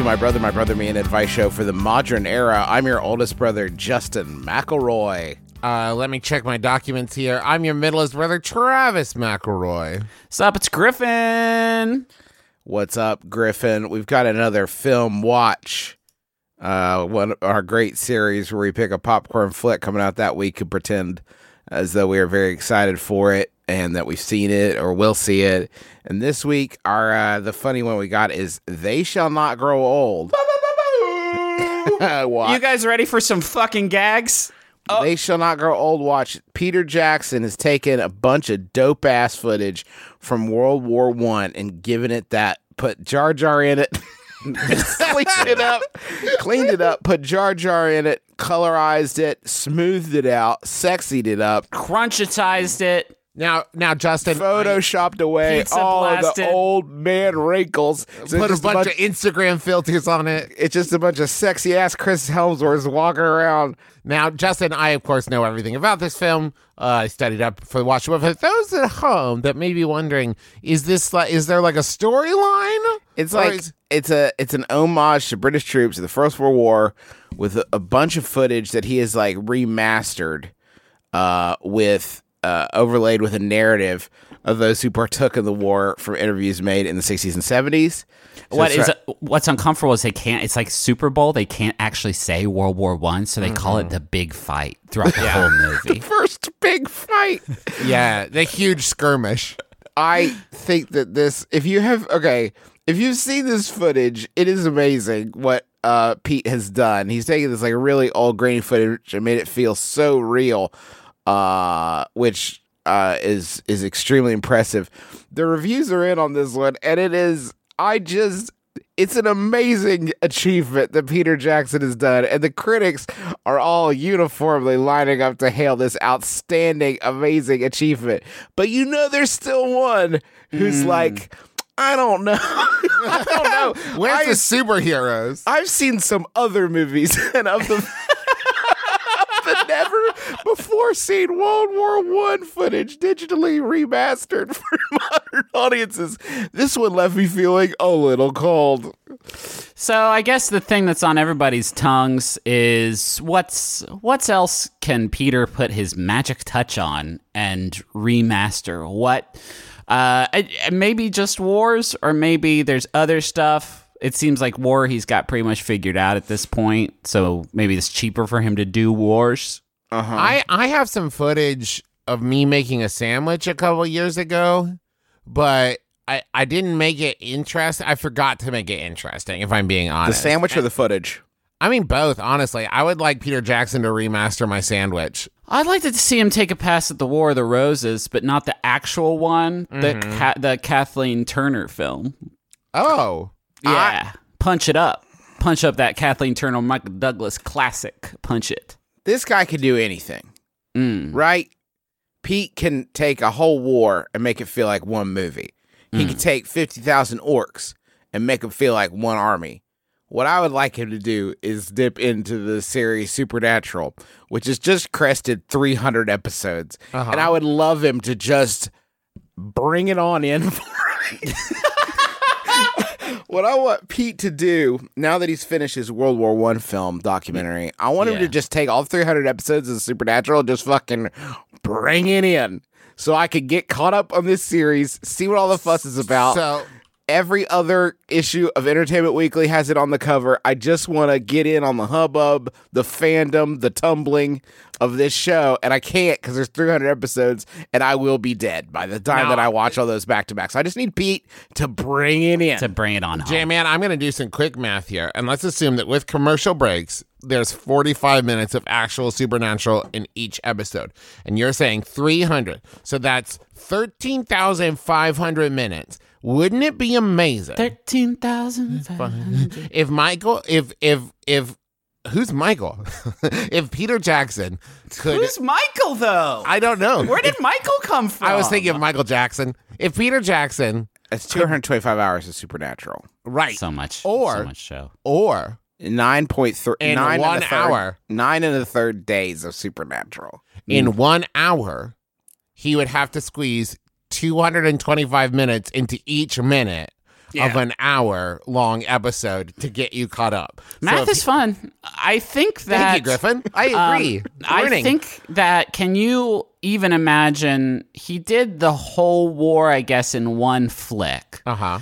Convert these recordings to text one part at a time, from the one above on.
To my brother, my brother, me, and advice show for the modern era. I'm your oldest brother, Justin McElroy. Uh, let me check my documents here. I'm your middleest brother, Travis McElroy. Sup, it's Griffin. What's up, Griffin? We've got another film watch. Uh, one of our great series where we pick a popcorn flick coming out that week and pretend as though we are very excited for it and that we've seen it or will see it. And this week, our uh, the funny one we got is "They Shall Not Grow Old." You guys ready for some fucking gags? They shall not grow old. Watch. Peter Jackson has taken a bunch of dope ass footage from World War One and given it that. Put Jar Jar in it. cleaned it up. Cleaned it up. Put Jar Jar in it. Colorized it. Smoothed it out. Sexied it up. Crunchitized it. Now, now, Justin, Photoshopped away Pizza all of the old man wrinkles. So put a just bunch of Instagram filters on it. It's just a bunch of sexy ass Chris Hemsworths walking around. Now, Justin, I of course know everything about this film. Uh, I studied up for the watch. But for those at home that may be wondering, is this like, is there like a storyline? It's like is- it's a it's an homage to British troops in the First World War with a, a bunch of footage that he has like remastered uh, with uh, overlaid with a narrative of those who partook in the war from interviews made in the 60s and 70s. So What it's is right- what's uncomfortable is they can't. It's like Super Bowl. They can't actually say World War One, so they call it the big fight throughout the whole movie. first big fight? yeah, the huge skirmish. I think that this, if you have, okay, if you've seen this footage, it is amazing what uh, Pete has done. He's taken this like really old grainy footage and made it feel so real, uh, which uh, is is extremely impressive. The reviews are in on this one, and it is. I just. It's an amazing achievement that Peter Jackson has done, and the critics are all uniformly lining up to hail this outstanding, amazing achievement. But you know, there's still one who's like, I don't know. I don't know. Where's I, the superheroes? I've seen some other movies, and of the. But never before seen World War One footage digitally remastered for modern audiences. This one left me feeling a little cold. So I guess the thing that's on everybody's tongues is what's what's else can Peter put his magic touch on and remaster? What uh maybe just wars or maybe there's other stuff. It seems like war he's got pretty much figured out at this point. So maybe it's cheaper for him to do wars. Uh-huh. I I have some footage of me making a sandwich a couple years ago, but I I didn't make it interesting. I forgot to make it interesting. If I'm being honest, the honest, sandwich or the footage? I mean both. Honestly, I would like Peter Jackson to remaster my sandwich. I'd like to see him take a pass at the War of the Roses, but not the actual one, the Ca- the Kathleen Turner film. Oh, Yeah, punch it up, punch up that Kathleen Turner, Michael Douglas classic. Punch it. This guy can do anything, Mm. right? Pete can take a whole war and make it feel like one movie. He can take 50,000 orcs and make them feel like one army. What I would like him to do is dip into the series Supernatural, which has just crested 300 episodes. Uh-huh. And I would love him to just bring it on in for me. What I want Pete to do now that he's finished his World War One film documentary, I want him to just take all 300 episodes of Supernatural, and just fucking bring it in, so I could get caught up on this series, see what all the fuss is about, so Every other issue of Entertainment Weekly has it on the cover. I just want to get in on the hubbub, the fandom, the tumbling of this show, and I can't because there's 300 episodes, and I will be dead by the time No. that I watch all those back to back. So I just need Pete to bring it in. to bring it on home. J man, I'm going to do some quick math here. And let's assume that with commercial breaks, there's 45 minutes of actual supernatural in each episode. And you're saying 300. So that's 13,500 minutes. Wouldn't it be amazing Thirteen thousand. if Michael, if, if, if, who's Michael? if Peter Jackson could. Who's Michael though? I don't know. Where did Michael come from? I was thinking of Michael Jackson. If Peter Jackson, It's 225 hours of Supernatural. right, so much, Or- so much show. or Nine point three In nine one and third, hour. nine and a third days of Supernatural. in one hour, he would have to squeeze 225 minutes into each minute of an hour long episode to get you caught up. Math if- is fun. I think that. Thank you, Griffin. I um, agree. I think that can you even imagine he did the whole war, I guess, in one flick. Uh huh.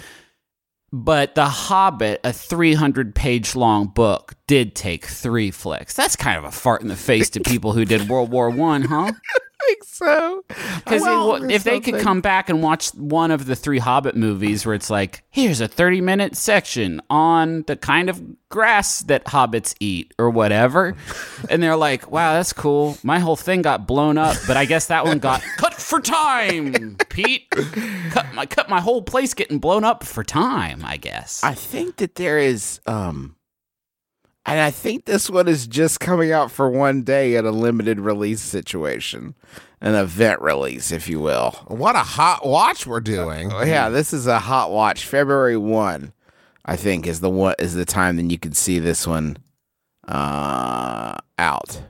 But The Hobbit, a 300 page long book, did take three flicks. That's kind of a fart in the face to people who did World War One, huh? I think so. Because Well, if they could come back and watch one of the three Hobbit movies where it's like, here's a 30 minute section on the kind of grass that hobbits eat or whatever. and they're like, wow, that's cool. My whole thing got blown up, but I guess that one got cut for time, Pete. Cut my, cut my whole place getting blown up for time, I guess. I think that there is um and I think this one is just coming out for one day at a limited release situation. An event release, if you will. What a hot watch we're doing. Oh, yeah, this is a hot watch. February one, I think, is the one is the time then you can see this one uh out.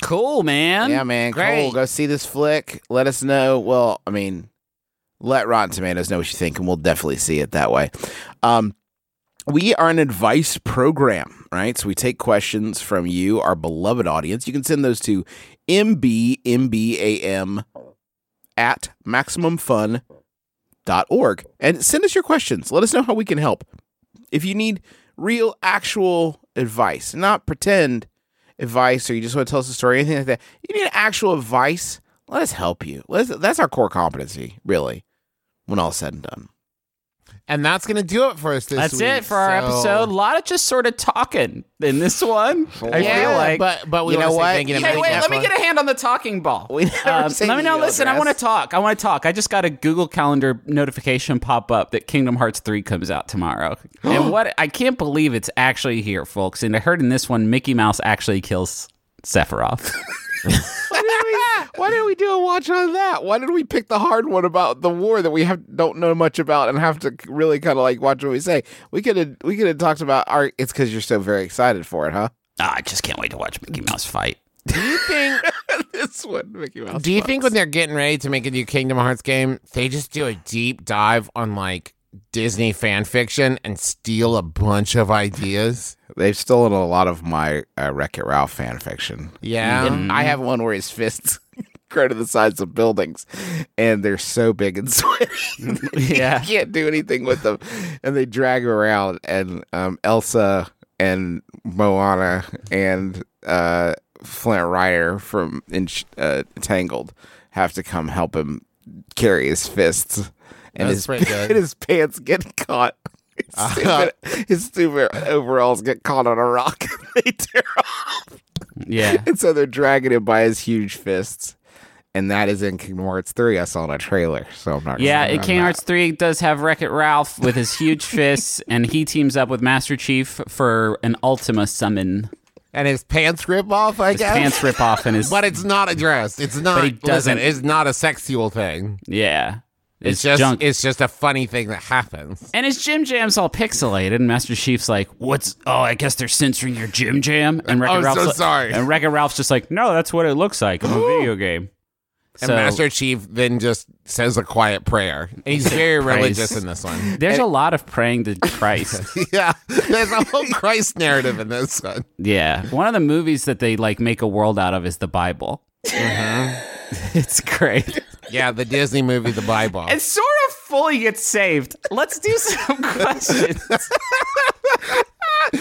cool, man. yeah, man. great. Cool. Go see this flick. Let us know. Well, I mean, let Rotten Tomatoes know what you think, and we'll definitely see it that way. Um, we are an advice program, right? So we take questions from you, our beloved audience. You can send those to mbmbam at maximumfun.org and send us your questions. Let us know how we can help. If you need real, actual advice, not pretend advice, or you just want to tell us a story, anything like that, you need actual advice. Let us help you. Let's, that's our core competency, really, when all's said and done. And that's going to do it for us this That's week. it for our So- episode. A lot of just sort of talking in this one. I Yeah, feel like. but but we You know what? thank you to Hey, wait, let me get a hand on the talking ball. We never Um, say let me know. email Listen, I address. want to talk. I want to talk. I just got a Google Calendar notification pop up that Kingdom Hearts 3 comes out tomorrow. and what I can't believe it's actually here, folks. And I heard in this one, Mickey Mouse actually kills Sephiroth. Why did we do a watch on that? Why did we pick the hard one about the war that we have don't know much about and have to really kind of like watch what we say? We could have we could have talked about our. It's because you're so very excited for it, huh? Ah, I just can't wait to watch Mickey Mouse fight. Do you think this one, Mickey Mouse. Do you think when they're getting ready to make a new Kingdom Hearts game, they just do a deep dive on like Disney fan fiction and steal a bunch of ideas? They've stolen a lot of my uh, Wreck It Ralph fan fiction? Yeah. And I have one where his fists grow to the sides of buildings, and they're so big and sweaty. Yeah. you can't do anything with them, and they drag him around. And um, Elsa and Moana and uh, Flynn Rider from in, uh, Tangled have to come help him carry his fists, and his and his pants get caught. His stupid, his stupid overalls get caught on a rock and they tear off. Yeah. And so they're dragging him by his huge fists. And that is in Kingdom Hearts 3. I saw in a trailer, so I'm not Yeah, gonna in Kingdom Hearts 3 does have Wreck It Ralph with his huge fists, and he teams up with Master Chief for an Ultima summon. And his pants rip off, I His guess. pants rip off and his. But it's not addressed. It's not. he doesn't- Listen, it's not a sexual thing. yeah. It's, It's, just. junk. It's just a funny thing that happens. and his Jim Jam's all pixelated, and Master Chief's like, "What's? Oh, I guess they're censoring your Jim Jam." And Wreck I'm Ralph's so like- sorry. And Wreck It Ralph's just like, "No, that's what it looks like in a video game." And So- Master Chief then just says a quiet prayer. And he's very religious in this one. There's a lot of praying to Christ. yeah, there's a whole Christ narrative in this one. yeah, one of the movies that they like make a world out of is the Bible. Uh-huh. it's great. Yeah, the Disney movie, The Bible. It's sort of fully gets saved. Let's do some questions.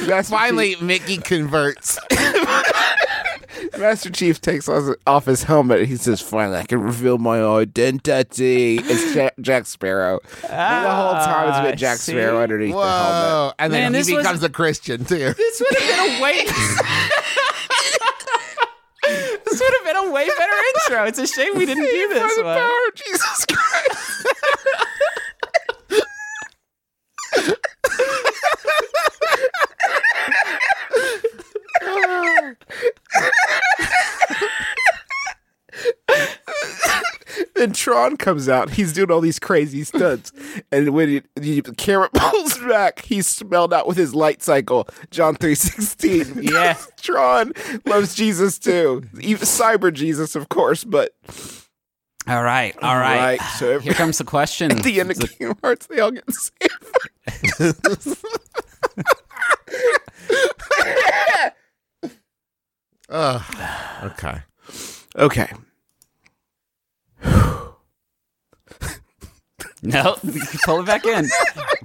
Master Finally, Mickey converts. Master Chief takes off off his helmet. He says, "Finally, I can reveal my identity." It's Jack, Jack Sparrow. And the whole time it's ah, been Jack see? Sparrow underneath the helmet. Whoa! And then Man, he this was- becomes a Christian too. This would have been a way. would have been a way better intro. It's a shame we didn't do this one. power of Jesus Christ. Then Tron comes out. He's doing all these crazy stunts, and when he, the camera pulls back, he's smelled out with his light cycle. John three sixteen. Yeah. Tron loves Jesus too. Even Cyber Jesus, of course, but All right, all right. Right, so every- Here comes the question. at the end of Kingdom Hearts, they all get saved. Ugh. Okay. Okay. Whew no, pull it back in.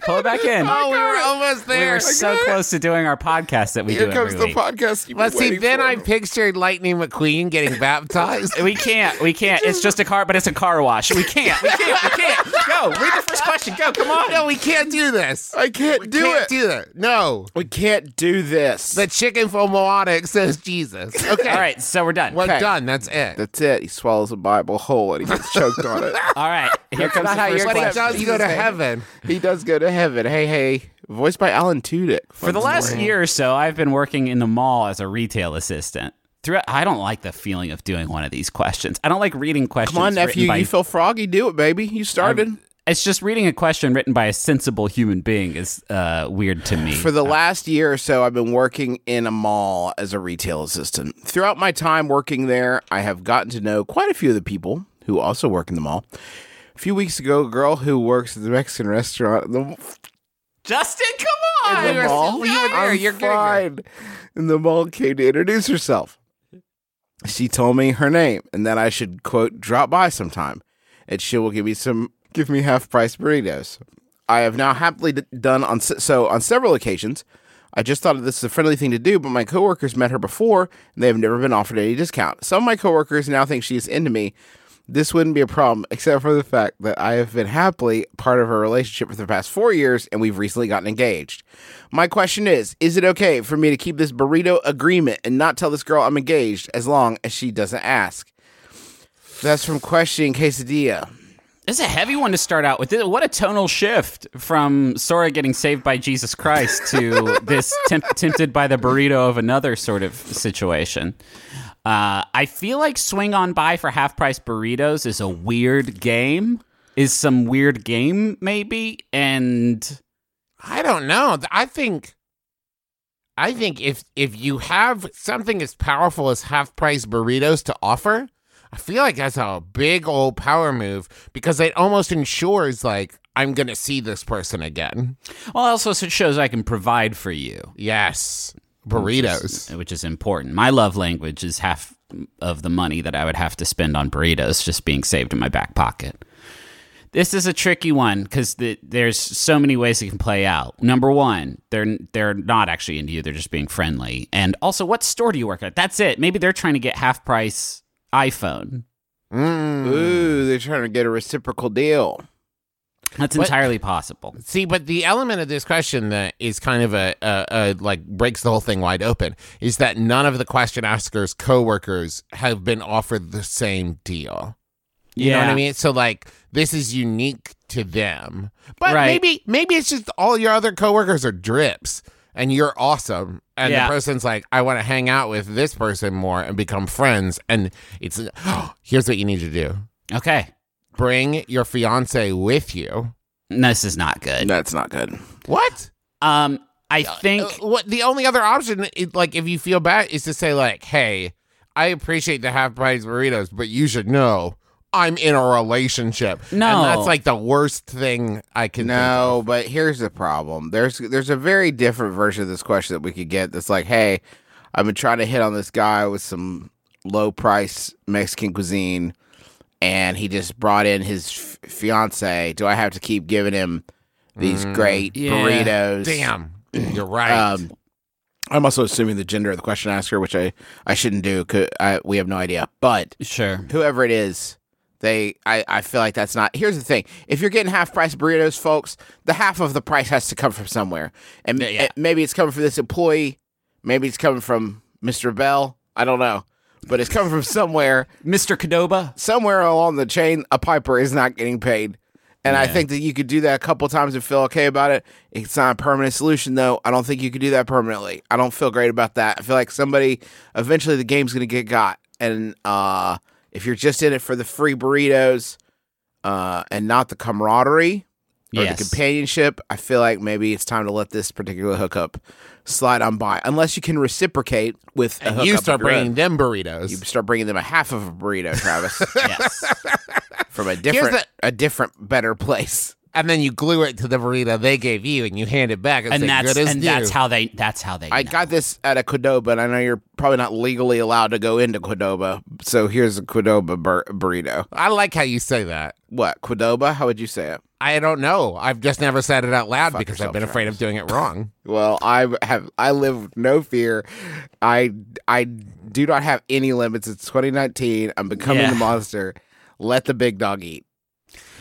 Pull it back in. Oh, we were almost there. we there. were so close to doing our podcast that we Here do Here comes every the week. podcast. You've Let's see. waiting Then for. I pictured Lightning McQueen getting baptized. We can't. We can't. It's just a car, but it's a car wash. We can't. We can't. We can't. Go. Read the first question. Go. Come on. no, we can't do this. I can't do can't it. do that. No. we can't do this. The chicken from Moana says Jesus. Okay. All right. So we're done. We're Okay. done. That's it. That's it. He swallows a Bible whole and he gets choked on it. All right. Here comes the first you're But he question. does go to heaven. He does go to heaven. Hey, hey. Voiced by Alan Tudyk. For the last year or so, I've been working in the mall as a retail assistant. Throughout, I don't like the feeling of doing one of these questions. I don't like reading questions. Come on, nephew. by- You feel froggy. Do it, baby. You started. it's just reading a question written by a sensible human being is uh, weird to me. For the last year or so, I've been working in a mall as a retail assistant. Throughout my time working there, I have gotten to know quite a few of the people who also work in the mall. A few weeks ago, a girl who works at the Mexican restaurant the, Justin, come on. in the were- mall, you were there. I'm You're fine. In the mall came to introduce herself. She told me her name and that I should quote drop by sometime, and she will give me some give me half price burritos. I have now happily d- done on so on several occasions. I just thought this is a friendly thing to do, but my coworkers met her before and they have never been offered any discount. Some of my coworkers now think she is into me. This wouldn't be a problem, except for the fact that I have been happily part of a relationship for the past four years and we've recently gotten engaged. My question is Is it okay for me to keep this burrito agreement and not tell this girl I'm engaged as long as she doesn't ask? That's from Questioning Quesadilla. This is a heavy one to start out with. What a tonal shift from Sora getting saved by Jesus Christ to this temp- tempted by the burrito of another sort of situation. Uh, I feel like swing on by for half price burritos is a weird game. Is some weird game maybe? And I don't know. I think I think if if you have something as powerful as half price burritos to offer, I feel like that's a big old power move because it almost ensures like I'm gonna see this person again. well, also it shows I can provide for you. Yes. Burritos. which is important. My love language is half of the money that I would have to spend on burritos just being saved in my back pocket. This is a tricky one because the, there's so many ways it can play out. Number one, they're they're not actually into you; they're just being friendly. And also, what store do you work at? That's it. Maybe they're trying to get half price iPhone. Mm. Ooh, they're trying to get a reciprocal deal. That's But- entirely possible. See, but the element of this question that is kind of a, a, a like breaks the whole thing wide open is that none of the question askers' coworkers have been offered the same deal. You know what I mean? So like this is unique to them. But Right. maybe maybe it's just all your other coworkers are drips and you're awesome. And Yeah. the person's like, I want to hang out with this person more and become friends. And it's oh, here's what you need to do. Okay, Bring your fiance with you. this is not good. That's not good. What? Um, I think Uh, what the only other option is like if you feel bad is to say like, "Hey, I appreciate the half price burritos, but you should know I'm in a relationship." No. and that's like the worst thing I can. No, but here's the problem. There's there's a very different version of this question that we could get. That's like, hey, I've been trying to hit on this guy with some low price Mexican cuisine, and he just brought in his f- fiance. Do I have to keep giving him these great Yeah. burritos? Damn, you're right. Um, I'm also assuming the gender of the question asker, which I, I shouldn't do. 'cause I, we have no idea. But Sure. whoever it is, they I, I feel like that's not. Here's the thing: if you're getting half price burritos, folks, the half of the price has to come from somewhere, and Yeah, yeah. it- maybe it's coming from this employee, maybe it's coming from Mr. Bell. I don't know, but it's coming from somewhere. Mr. Cadoba. Somewhere along the chain, a piper is not getting paid. And I think that you could do that a couple times and feel okay about it. It's not a permanent solution, though. I don't think you could do that permanently. I don't feel great about that. I feel like somebody eventually the game's going to get got, and uh, if you're just in it for the free burritos uh, and not the camaraderie or Yes. the companionship, I feel like maybe it's time to let this particular hookup slide on by, unless you can reciprocate with a and hookup you start your own. bringing them burritos. You start bringing them a half of a burrito, Travis, Yes. from a different, the- a different, better place. And then you glue it to the burrito they gave you, and you hand it back and, and say, that's "Good as and new." that's how they that's how they I know. got this at a Qdoba, and I know you're probably not legally allowed to go into Qdoba. So here's a Qdoba bur- burrito. I like how you say that. What Qdoba? How would you say it? I don't know. I've just never said it out loud Fuck because I've been afraid of doing it wrong. Well, I have I live with no fear. I I do not have any limits. It's 2019. I'm becoming Yeah. the monster. Let the big dog eat.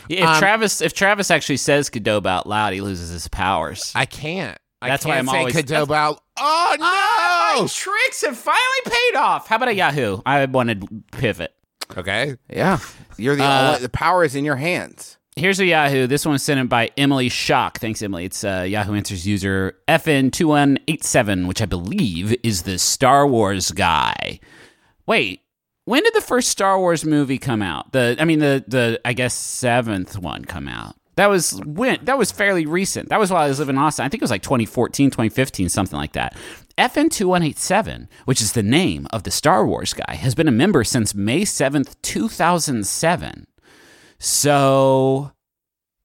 If Um, Travis if Travis actually says Cadoba out loud, he loses his powers. I can't. I That's why can't I'm say always- Cadoba out. Oh no! Oh, my tricks have finally paid off. How about a Yahoo? I wanted pivot. Okay. Yeah, you're the Uh, only. The power is in your hands. Here's a Yahoo. This one was sent in by Emily Shock. Thanks, Emily. It's uh, Yahoo Answers user FN2187, which I believe is the Star Wars guy. Wait, when did the first Star Wars movie come out? The I mean the the I guess seventh one come out. That was when that was fairly recent. That was while I was living in Austin. I think it was like 2014, 2015, something like that. FN2187, which is the name of the Star Wars guy, has been a member since May 7th, 2007. So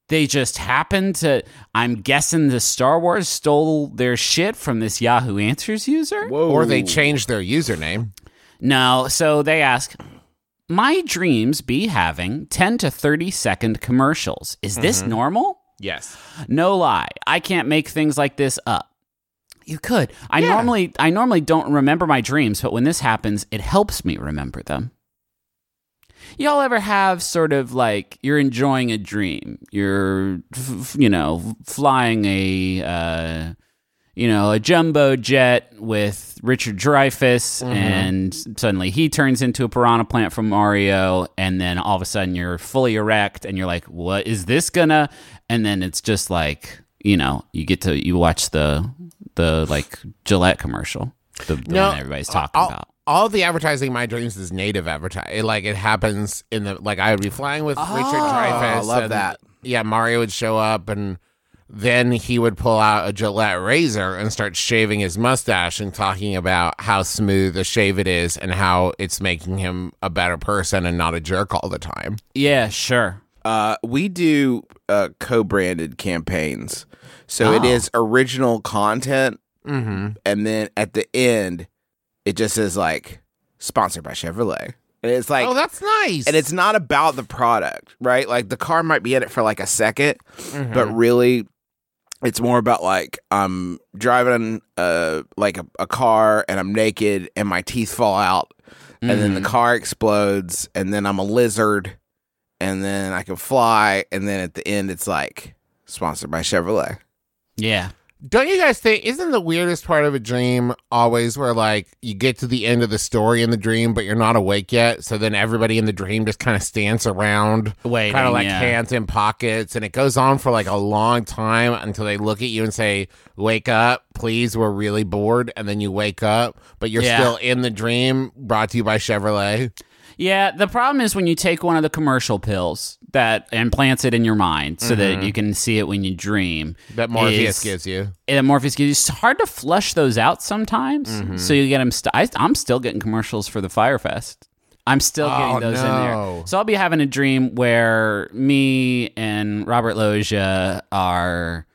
they just happened to. I'm guessing the Star Wars stole their shit from this Yahoo Answers user. Or they changed their username. No, so they ask, My dreams be having 10 to 30 second commercials. Is this normal? Yes. No lie. I can't make things like this up. You could. I normally I normally don't remember my dreams, but when this happens, it helps me remember them. Y'all ever have sort of like you're enjoying a dream. You're you know, flying a uh you know, a jumbo jet with Richard Dreyfuss, mm-hmm. and suddenly he turns into a piranha plant from Mario, and then all of a sudden you're fully erect, and you're like, "What is this gonna?" And then it's just like, you know, you get to you watch the the like Gillette commercial, the, the No, one everybody's talking all, about. all the advertising in my dreams is native advertising. Like it happens in the like I would be flying with Richard oh, Dreyfuss. I love and, that. Yeah, Mario would show up and then he would pull out a Gillette razor and start shaving his mustache and talking about how smooth a shave it is and how it's making him a better person and not a jerk all the time. Yeah, sure. Uh, we do uh, co-branded campaigns, so it Oh. is original content, Mm-hmm. and then at the end, it just says like sponsored by Chevrolet, and it's like, oh, that's nice. and it's not about the product, right? Like the car might be in it for like a 2nd Mm-hmm. but really. It's more about like I'm driving uh like a, a car and I'm naked and my teeth fall out and then the car explodes and then I'm a lizard and then I can fly and then at the end it's like sponsored by Chevrolet. Yeah. Don't you guys think isn't the weirdest part of a dream always where like you get to the end of the story in the dream but you're not awake yet so then everybody in the dream just kind of stands around kind of like yeah. hands in pockets and it goes on for like a long time until they look at you and say wake up please we're really bored and then you wake up but you're Yeah. still in the dream brought to you by Chevrolet. Yeah, the problem is when you take one of the commercial pills that implants it in your mind so that you can see it when you dream. That Morpheus is- gives you. That Morpheus gives you. It's hard to flush those out sometimes. Mm-hmm. So you get them. St- I, I'm still getting commercials for the Fyre Fest. I'm still getting Oh, those in there. So I'll be having a dream where me and Robert Loggia are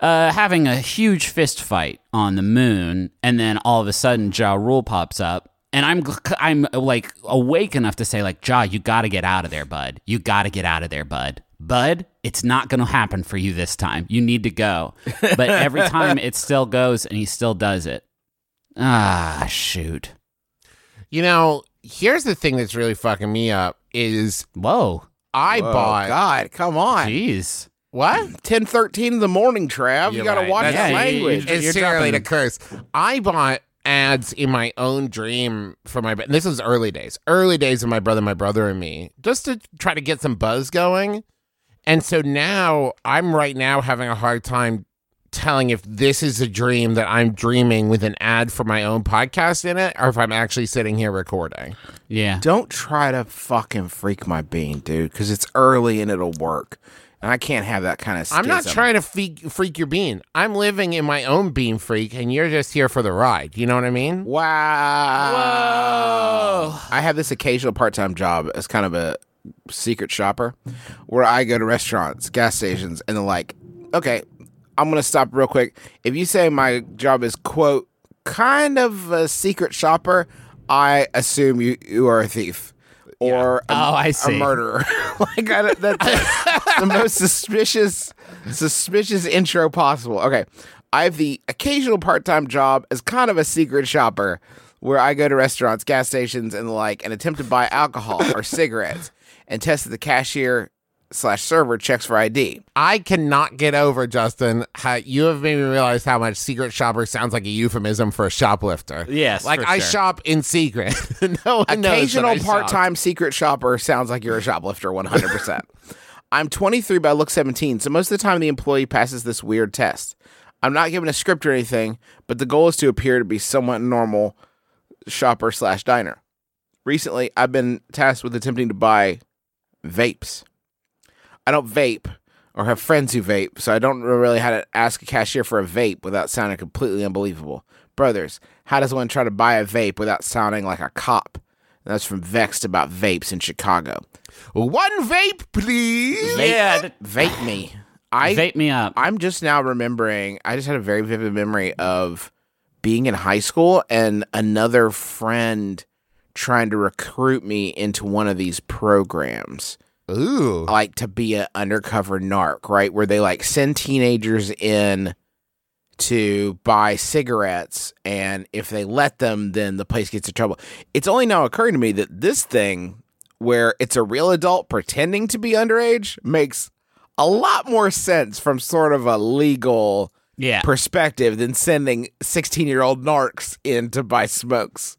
uh, having a huge fist fight on the moon, and then all of a sudden Ja Rule pops up and I'm I'm like awake enough to say like, Ja, you got to get out of there, bud. You got to get out of there, bud. Bud, it's not going to happen for you this time. You need to go. But every time it still goes, and he still does it. Ah, shoot. You know, here's the thing that's really fucking me up is Whoa. I Oh, bought God, come on. Jeez. what? Ten thirteen in the morning, Trav. you You're gotta right. watch That's- that Yeah, you- language. you- It's You're seriously dropping- to curse. I bought ads in my own dream for my. This was early days, early days of my brother, my brother, and me, just to try to get some buzz going. And so now I'm right now having a hard time telling if this is a dream that I'm dreaming with an ad for my own podcast in it, or if I'm actually sitting here recording. Yeah. Don't try to fucking freak my bean, dude, because it's early and it'll work. And I can't have that kind of. I'm not trying to freak, freak your bean. I'm living in my own bean freak, and you're just here for the ride. You know what I mean? Wow. I have this occasional part time job as kind of a secret shopper where I go to restaurants, gas stations, and they're like, okay, I'm going to stop real quick. If you say my job is, quote, kind of a secret shopper, I assume you, you are a thief. Or a, Oh, I see. a murderer. like I, that's the most suspicious, suspicious intro possible. Okay, I have the occasional part-time job as kind of a secret shopper, where I go to restaurants, gas stations, and the like, and attempt to buy alcohol or cigarettes, and test that the cashier slash server checks for ID. I cannot get over, Justin, how you have made me realize how much secret shopper sounds like a euphemism for a shoplifter. Yes, Like for I sure. shop in secret. no one knows that Occasional I shop. part-time secret shopper sounds like you're a shoplifter 100%. I'm 23 but I look 17, so most of the time the employee passes this weird test. I'm not given a script or anything, but the goal is to appear to be somewhat normal shopper slash diner. Recently, I've been tasked with attempting to buy vapes. I don't vape or have friends who vape, so I don't really how to ask a cashier for a vape without sounding completely unbelievable. Brothers, how does one try to buy a vape without sounding like a cop? That's from Vexed About Vapes in Chicago. One vape, please. Yeah. that- Vape me. I vape me up. I'm just now remembering. I just had a very vivid memory of being in high school and another friend trying to recruit me into one of these programs, Ooh. like to be an undercover narc, right? Where they like send teenagers in to buy cigarettes, and if they let them, then the place gets in trouble. It's only now occurring to me that this thing, where it's a real adult pretending to be underage, makes a lot more sense from sort of a legal yeah. perspective than sending 16 year old narcs in to buy smokes.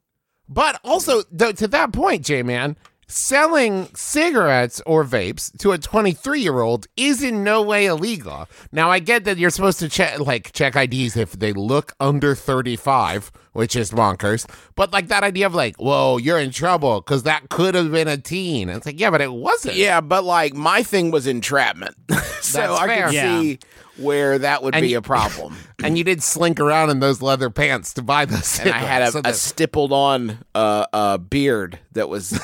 But also, to that point, J Man, selling cigarettes or vapes to a 23 year old is in no way illegal. Now, I get that you're supposed to check, like, check IDs if they look under 35, which is bonkers. But like that idea of like, whoa, you're in trouble because that could have been a teen. It's like, yeah, but it wasn't. Yeah, but like my thing was entrapment. so That's I fair. can Yeah. see where that would And be a problem. And you did slink around in those leather pants to buy those. and I had a, so a stippled on uh, uh, beard that was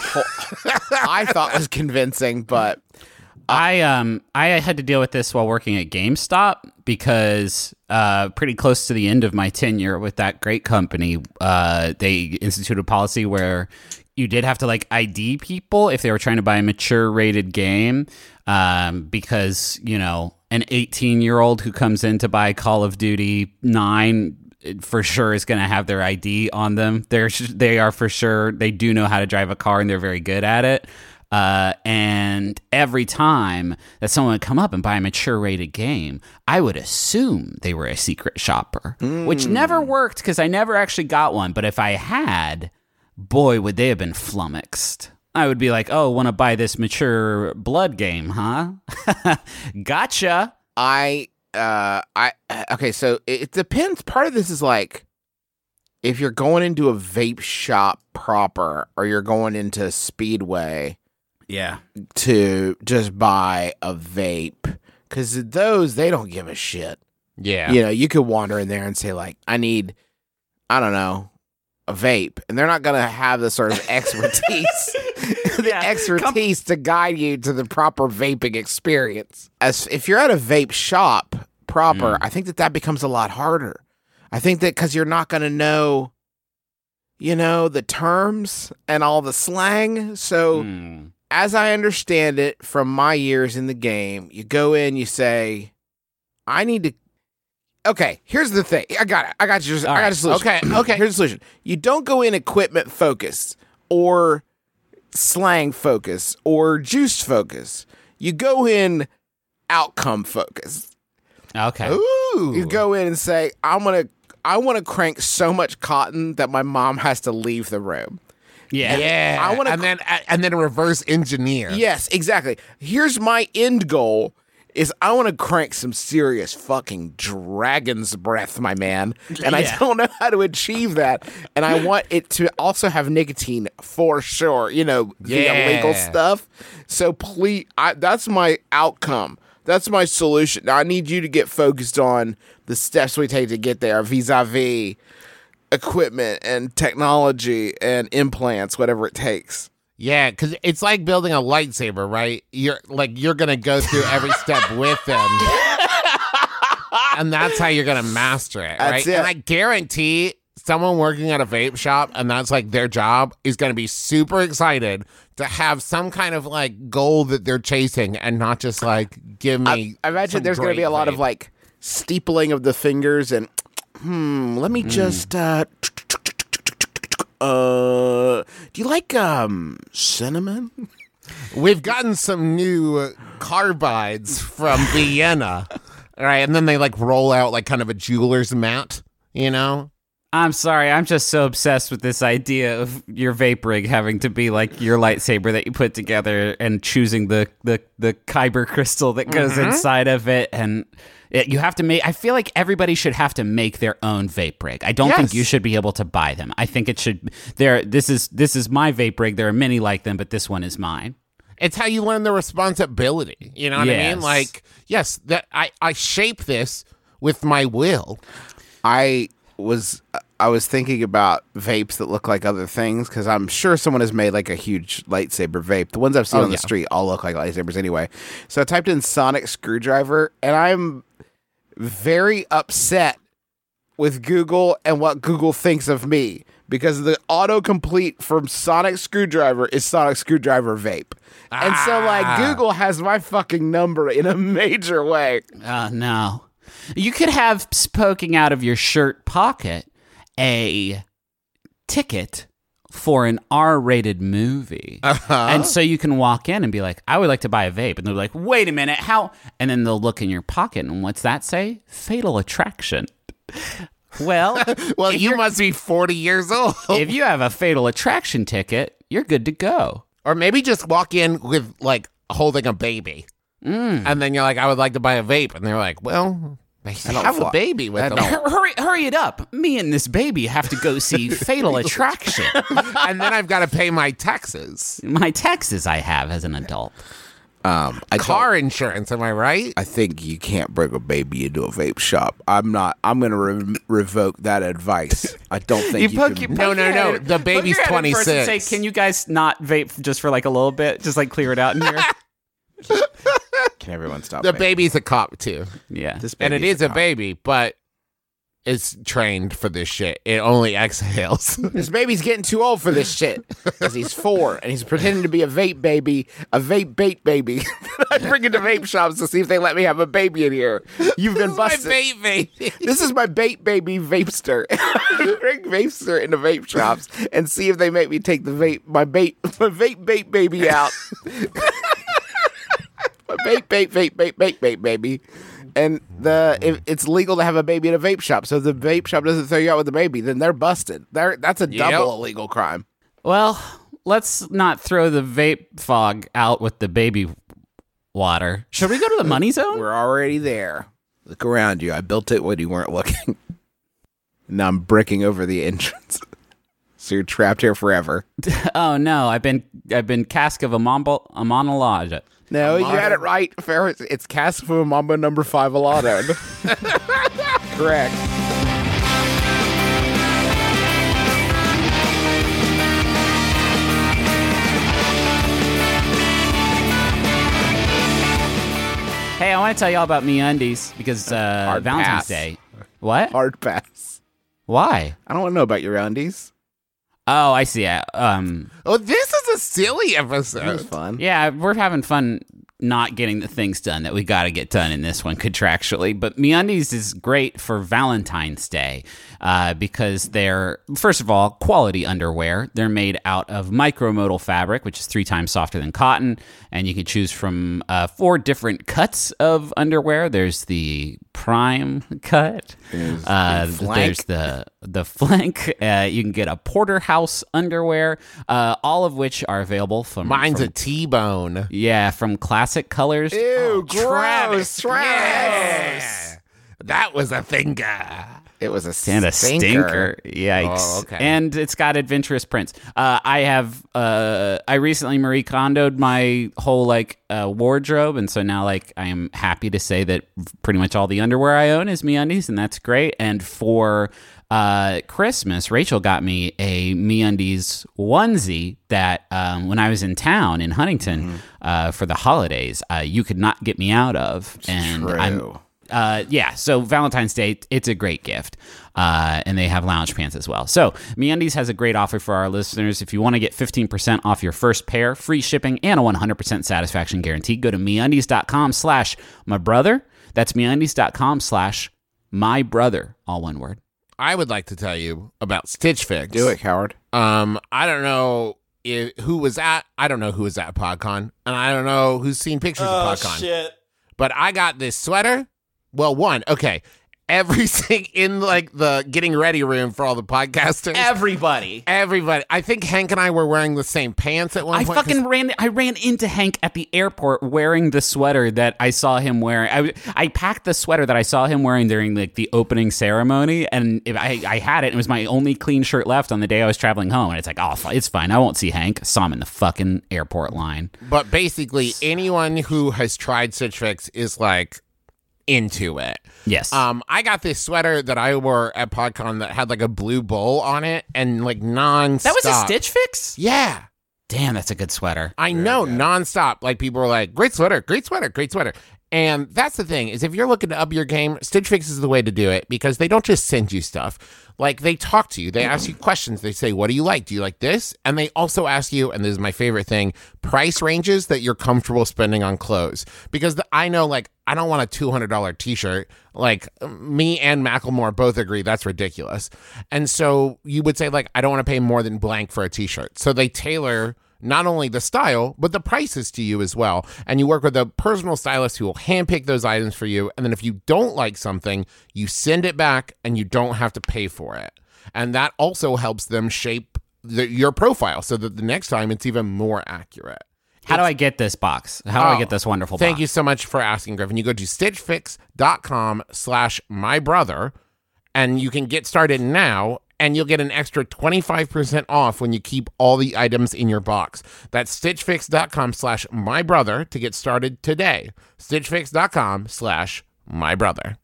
I thought was convincing, but I um I had to deal with this while working at GameStop because uh pretty close to the end of my tenure with that great company, uh they instituted a policy where you did have to like ID people if they were trying to buy a mature rated game um because, you know, an 18-year-old who comes in to buy Call of Duty 9 for sure is going to have their ID on them. They're they are for sure they do know how to drive a car and they're very good at it. Uh, and every time that someone would come up and buy a mature rated game, I would assume they were a secret shopper, which never worked because I never actually got one. But if I had, boy, would they have been flummoxed. I would be like, oh, want to buy this mature blood game, huh? gotcha. I uh I okay, so it, depends. Part of this is like if you're going into a vape shop proper or you're going into Speedway Yeah. to just buy a vape cuz those they don't give a shit. yeah. You know, you could wander in there and say like I need I don't know, a vape and they're not going to have the sort of expertise the expertise to guide you to the proper vaping experience. As if you're at a vape shop proper, mm. I think that that becomes a lot harder. I think that because you're not going to know you know, the terms and all the slang. So, mm. as I understand it from my years in the game, you go in, you say, I need to. Okay, here's the thing. I got it. I got you. I got right. a solution. Okay, okay. Here's the solution. You don't go in equipment focused or slang focus or juice focus. You go in outcome focus. Okay. Ooh. You go in and say, I'm gonna I wanna crank so much cotton that my mom has to leave the room. Yeah. Yeah. I wanna and then and then reverse engineer. Yes, exactly. Here's my end goal is I want to crank some serious fucking dragon's breath, my man. And I don't know how to achieve that. And I want it to also have nicotine for sure, you know, the Yeah. illegal stuff. So please, I, that's my outcome. That's my solution. Now I need you to get focused on the steps we take to get there vis-a-vis equipment and technology and implants, whatever it takes. Yeah, because it's like building a lightsaber, right? You're like you're gonna go through every step with them, and that's how you're gonna master it, right? It. And I guarantee someone working at a vape shop and that's like their job is gonna be super excited to have some kind of like goal that they're chasing, and not just like give me. I imagine some there's going to be a lot of like steepling of the fingers and hmm. Let me just uh. Uh, do you like um cinnamon? We've gotten some new uh, carbides from Vienna, all right? And then they like roll out like kind of a jeweler's mat, you know? I'm sorry. I'm just so obsessed with this idea of your vape rig having to be like your lightsaber that you put together and choosing the the the kyber crystal that goes Mm-hmm. inside of it and it, you have to make I feel like everybody should have to make their own vape rig. I don't think you should be able to buy them. I think it should there this is this is my vape rig. There are many like them, but this one is mine. It's how you learn the responsibility. You know what I mean? Like, yes, that I I shape this with my will. I was I was thinking about vapes that look like other things because I'm sure someone has made like a huge lightsaber vape. The ones I've seen Oh, on the street all look like lightsabers anyway. So I typed in sonic screwdriver and I'm very upset with Google and what Google thinks of me because the autocomplete from Sonic Screwdriver is Sonic Screwdriver Vape. And so like Ah. Google has my fucking number in a major way. Oh no. You could have poking out of your shirt pocket a ticket for an R-rated movie. Uh-huh. And so you can walk in and be like, "I would like to buy a vape." And they're like, "Wait a minute, how?" And then they'll look in your pocket and what's that say? Fatal Attraction. Well, Well, you must be 40 years old. if you have a Fatal Attraction ticket, you're good to go. or maybe just walk in with like holding a baby. Mm. And then you're like, I would like to buy a vape. And they're like, well, they don't have fly- a baby with them. Hurry, hurry it up. Me and this baby have to go see Fatal Attraction. and then I've got to pay my taxes. My taxes I have as an adult. Um, I Car insurance, am I right? I think you can't bring a baby into a vape shop. I'm not. I'm going to re- revoke that advice. I don't think you, can. No, no, no. The baby's head in first and 26. Say, can you guys not vape just for like a little bit? Just like clear it out in here. Can everyone stop? The vaping? baby's a cop too. yeah. This and it is baby's is a baby, but it's trained for this shit. It only exhales. This baby's getting too old for this shit because he's four and he's pretending to be a vape baby, a vape bait baby. I bring it to vape shops to see if they let me have a baby in here. You've been my busted. baby. This is my bait baby vapester. Bring vapester into vape shops and see if they make me take the vape my bait my vape bait baby out. My bait bait vape bait bait bait baby. And the if it's legal to have a baby in a vape shop, so if the vape shop doesn't throw you out with the baby, then they're busted. They're that's a Yep. double illegal crime. Well, let's not throw the vape fog out with the baby water. Should we go to the money zone? We're already there. Look around you. I built it when you weren't looking. now I'm bricking over the entrance. so you're trapped here forever. oh no, I've been I've been cask of a, mombo, a monologue. No, you had it right, Ferris. It's Casafua Mambo number five allotted. Correct. Hey, I want to tell y'all about me undies because uh, Hard Valentine's pass. Day. What? Hard pass. Why? I don't want to know about your undies. Oh, I see. Yeah. Um, Oh, this is a silly That was episode. fun. yeah, we're having fun not getting the things done that we got to get done in this one contractually. But MeUndies is great for Valentine's Day uh, because they're first of all quality underwear. They're made out of micromodal fabric, which is three times softer than cotton, and you can choose from uh, four different cuts of underwear. There's the prime cut. Uh, the there's the the flank. Uh, you can get a porterhouse underwear, uh, all of which are available from Mine's from- a T-bone. yeah, from classic colors. Ew, Travis, gross, Travis. Yeah. That was a thinker. It was a And a stinker. Yikes. Oh, okay. And it's got adventurous prints. Uh, I have, uh, I recently Marie Kondoed my whole like uh, wardrobe. And so now like I am happy to say that pretty much all the underwear I own is MeUndies and that's great. And for uh, Christmas, Rachel got me a MeUndies onesie that um, when I was in town in Huntington Mm-hmm. uh, for the holidays, uh, you could not get me out of. and I'm, true. Uh, yeah, so Valentine's Day, it's a great gift. Uh, and they have lounge pants as well. So, MeUndies has a great offer for our listeners. If you want to get 15% off your first pair, free shipping, and a 100% satisfaction guarantee, go to MeUndies.com slash my brother. That's MeUndies.com slash my brother, all one word. I would like to tell you about Stitch Fix. Do it, coward. Um, I don't know if, who was at. I don't know who was at PodCon, and I don't know who's seen pictures Oh of PodCon. shit! But I got this sweater. Well, one, okay. Everything in like the getting ready room for all the podcasters. Everybody. Everybody. I think Hank and I were wearing the same pants at one point. I point. 'cause- ran. I ran into Hank at the airport wearing the sweater that I saw him wearing. I, I packed the sweater that I saw him wearing during like the opening ceremony, and if I, I had it. It was my only clean shirt left on the day I was traveling home, and it's like, oh, fi- it's fine. I won't see Hank. Saw him in the fucking airport line. But basically, anyone who has tried Stitch Fix is like into it. Yes. Um, I got this sweater that I wore at PodCon that had like a blue bowl on it and like non. that was a Stitch Fix. Yeah, Damn, that's a good sweater. I know, nonstop. Like people were like, "Great sweater, great sweater, great sweater." And that's the thing is, if you're looking to up your game, Stitch Fix is the way to do it because they don't just send you stuff. Like they talk to you, they ask you questions. They say, "What do you like? Do you like this?" And they also ask you, and this is my favorite thing, price ranges that you're comfortable spending on clothes. Because the, I know, like, I don't want a two hundred dollar T-shirt. Like me and Macklemore both agree that's ridiculous. And so you would say, like, I don't want to pay more than blank for a T-shirt. So they tailor not only the style, but the prices to you as well. And you work with a personal stylist who will handpick those items for you. And then if you don't like something, you send it back and you don't have to pay for it. And that also helps them shape the, your profile so that the next time it's even more accurate. How do I get this box? How do I Oh, get this oh, wonderful box? Thank box? you so much for asking, Griffin. You go to stitchfix.com slash my brother and you can get started now and you'll get an extra 25% off when you keep all the items in your box. That's stitchfix.com slash my brother to get started today. stitchfix.com slash my brother.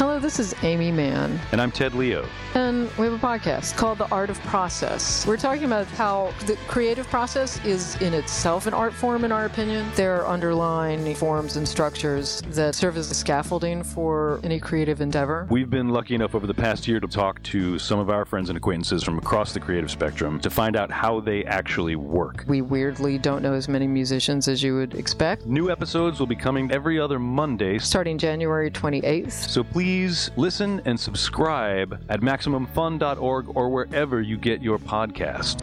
Hello, this is Aimee Mann, And I'm Ted Leo. and we have a podcast called The Art of Process. We're talking about how the creative process is in itself an art form, in our opinion. There are underlying forms and structures that serve as the scaffolding for any creative endeavor. We've been lucky enough over the past year to talk to some of our friends and acquaintances from across the creative spectrum to find out how they actually work. We weirdly don't know as many musicians as you would expect. New episodes will be coming every other Monday, Starting January 28th. so please listen and subscribe at MaximumFun.org or wherever you get your podcast.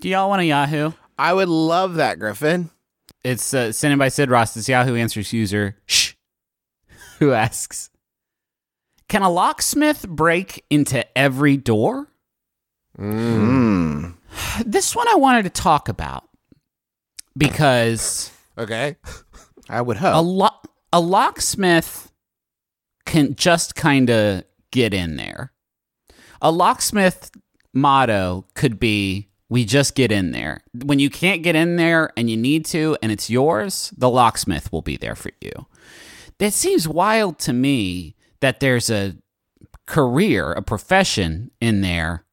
Do y'all want a Yahoo? I would love that, Griffin. It's uh, sent in by Sid Ross. This Yahoo Answers user, shh, who asks, "Can a locksmith break into every door?" Mm. This one I wanted to talk about because Okay. I would a hope. lo- a locksmith can just kind of get in there. A locksmith motto could be we just get in there. When you can't get in there and you need to and it's yours, the locksmith will be there for you. That seems wild to me that there's a career, a profession in there.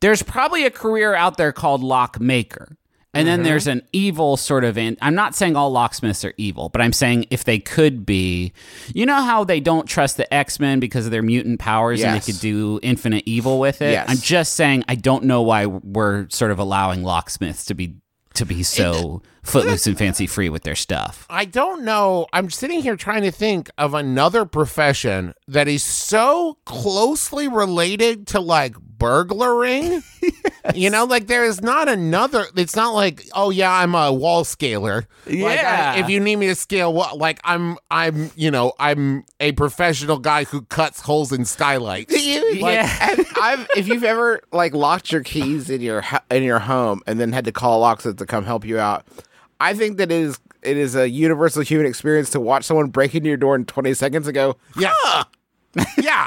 There's probably a career out there called lockmaker. And Mm-hmm. then there's an evil sort of in I'm not saying all locksmiths are evil, but I'm saying if they could be, you know how they don't trust the X-Men because of their mutant powers and they could do infinite evil with it. Yes. I'm just saying I don't know why we're sort of allowing locksmiths to be to be so footloose and fancy free with their stuff. I don't know. I'm sitting here trying to think of another profession that is so closely related to like burglaring. You know, like there is not another. It's not like, oh yeah, I'm a wall scaler. Like, Yeah. I- if you need me to scale, what? Like I'm, I'm, you know, I'm a professional guy who cuts holes in skylights. Like, Yeah. I've, if you've ever like locked your keys in your in your home and then had to call a locksmith to come help you out, I think that it is it is a universal human experience to watch someone break into your door in 20 seconds and go, Yeah, yeah.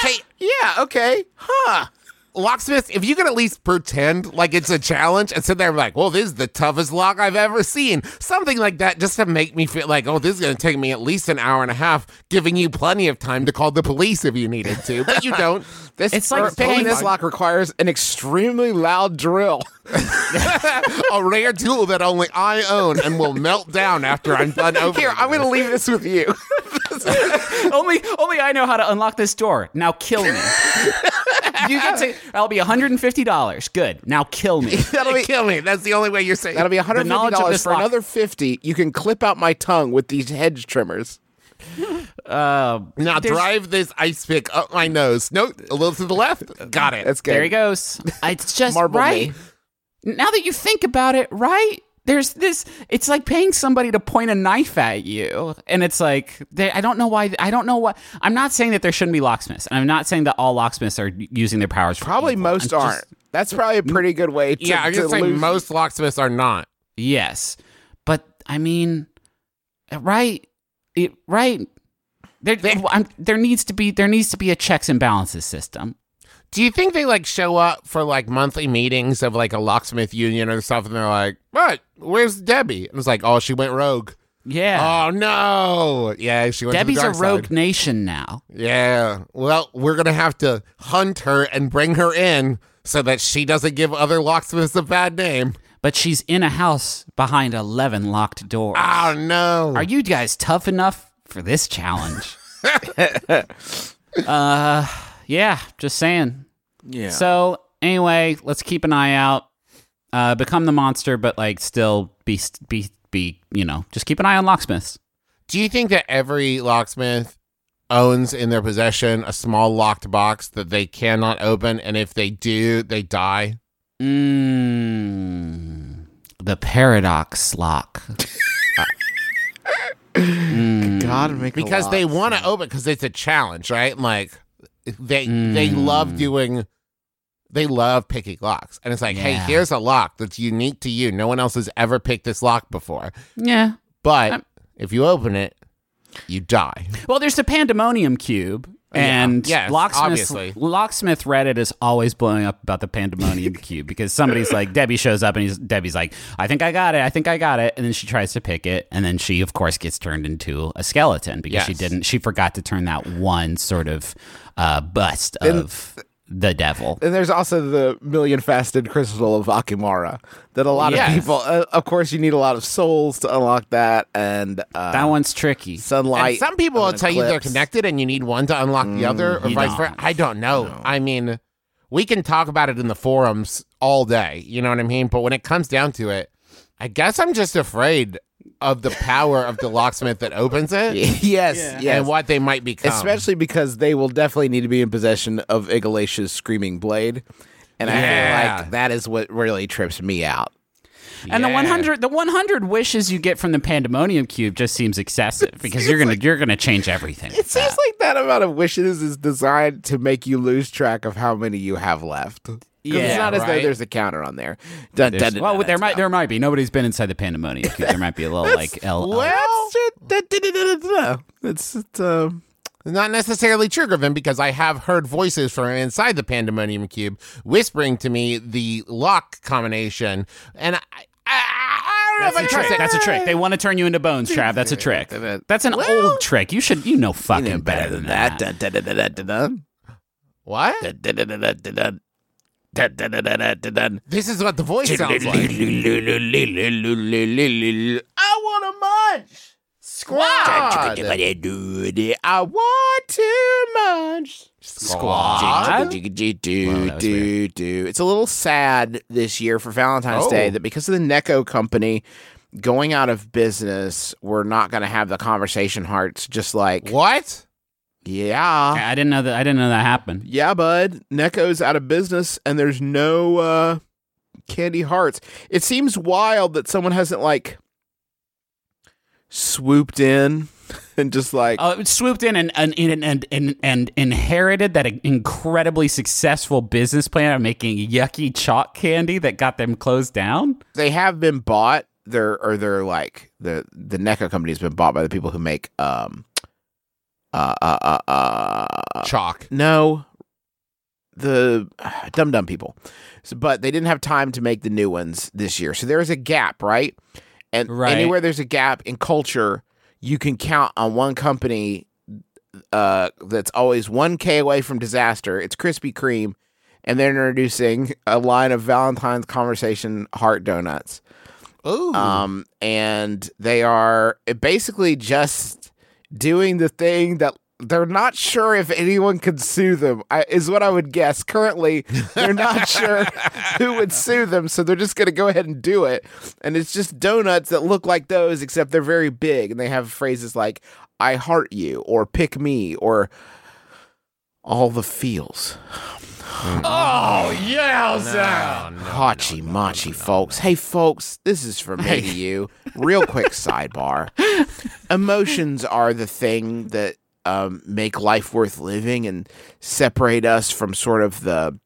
hey, yeah, okay, huh? Locksmiths, if you can at least pretend like it's a challenge and sit there and be like, well, this is the toughest lock I've ever seen. Something like that just to make me feel like, oh, this is going to take me at least an hour and a half, giving you plenty of time to call the police if you needed to. But you don't. This It's like pulling this lock requires an extremely loud drill. a rare tool that only I own and will melt down after I'm done opening Here, I'm going to leave this with you. only only I know how to unlock this door. Now kill me. you get to I'll be $150. Good. Now kill me. That'll be kill me. That's the only way you're saying. that'll be The knowledge of $150 for lock- another 50. You can clip out my tongue with these hedge trimmers. Uh, now drive this ice pick up my nose. No, a little to the left. Got it. That's good. There he goes. It's just Marble right. me. Now that you think about it, right? There's this. It's like paying somebody to point a knife at you, and it's like they, I don't know why. I don't know what. I'm not saying that there shouldn't be locksmiths, and I'm not saying that all locksmiths are using their powers. Probably evil. most I'm aren't. That's probably a pretty good way to, yeah, I'm to going to say lose- most locksmiths are not. Yes, but I mean, right? It, right? There, I'm, there needs to be there needs to be a checks and balances system. Do you think they like show up for like monthly meetings of like a locksmith union or stuff, and They're like, "What? Where's Debbie?" And it's like, "Oh, she went rogue." Yeah, Oh no! Yeah, she went. Rogue. Debbie's a rogue side. nation now. Yeah. Well, we're gonna have to hunt her and bring her in so that she doesn't give other locksmiths a bad name. but she's in a house behind 11 locked doors. Oh no! Are you guys tough enough for this challenge? uh, yeah, just saying. Yeah. So, anyway, let's keep an eye out. Uh, become the monster, but like still be be be you know just keep an eye on locksmiths. Do you think that every locksmith owns in their possession a small locked box that they cannot open, and if they do, they die? Mm, the paradox lock. God, make a because they want to sense. open because it's a challenge, right? Like they they love doing they love picking locks. And it's like, hey, here's a lock that's unique to you. No one else has ever picked this lock before. Yeah. But Um, if you open it, you die. Well, there's the Pandemonium Cube. And Yes, locksmith, locksmith Reddit is always blowing up about the pandemonium cube because somebody's like Debbie shows up and he's Debbie's like I think I got it I think I got it. And then she tries to pick it and then she of course gets turned into a skeleton because she didn't she forgot to turn that one sort of uh, bust of the devil. And there's also the million faceted crystal of Akimara that a lot Yes. of people, uh, of course, you need a lot of souls to unlock that and uh, That one's tricky. sunlight. and some people will an tell you they're connected and you need one to unlock the other or vice versa. I don't know. I mean, we can talk about it in the forums all day. You know what I mean? But when it comes down to it, I guess I'm just afraid of the power of the locksmith that opens it yes, yes. and what they might become. Especially because they will definitely need to be in possession of Igalatia's screaming blade. And I feel like that is what really trips me out. And the 100 the 100 wishes you get from the pandemonium cube just seems excessive because you're going to you're going to change everything. It seems like that amount of wishes is designed to make you lose track of how many you have left. 'Cause it's Yeah, not as though right. there's a counter on there. Dun, dun, dun, well, there might there might be. Nobody's been inside the pandemonium cube. There might be a little like L. well. It's, it's um, not necessarily true, Griffin, because I have heard voices from inside the Pandemonium Cube whispering to me the lock combination, and I, I, I don't know That's a if I trust trick. That's a trick. They want to turn you into bones, Trav. That's a trick. That's an old trick. You should you know fucking you know better than that. Dun, What? This is what the voice sounds like. I want to munch. Squad. I want to munch. Squad? It's a little sad this year for Valentine's Day Oh. that because of the Necco company going out of business, we're not going to have the conversation hearts. Just like, What? Yeah, I didn't know that. I didn't know that happened. yeah, bud. Necco's out of business, and there's no uh, candy hearts. It seems wild that someone hasn't like swooped in and just like Oh, it swooped in and and, and, and, and and inherited that incredibly successful business plan of making yucky chalk candy that got them closed down. they have been bought. They're or they're like the the Necco company has been bought by the people who make um uh uh uh, uh Chalk. no the dumb dumb people, so, but they didn't have time to make the new ones this year. So there is a gap, right? And Right. anywhere there's a gap in culture, you can count on one company uh, that's always one K away from disaster. It's Krispy Kreme, and they're introducing a line of Valentine's Conversation Heart Donuts. Ooh. Um, and they are basically just doing the thing that they're not sure if anyone could sue them, I, is what I would guess. Currently, they're not sure who would sue them, so they're just going to go ahead and do it. And it's just donuts that look like those, except they're very big, and they have phrases like "I heart you" or "Pick me" or all the feels. Oh yeah, no, no, Hachi machi, folks. Hey, folks, this is for me to you. Real quick sidebar. Emotions are the thing that um, make life worth living and separate us from sort of the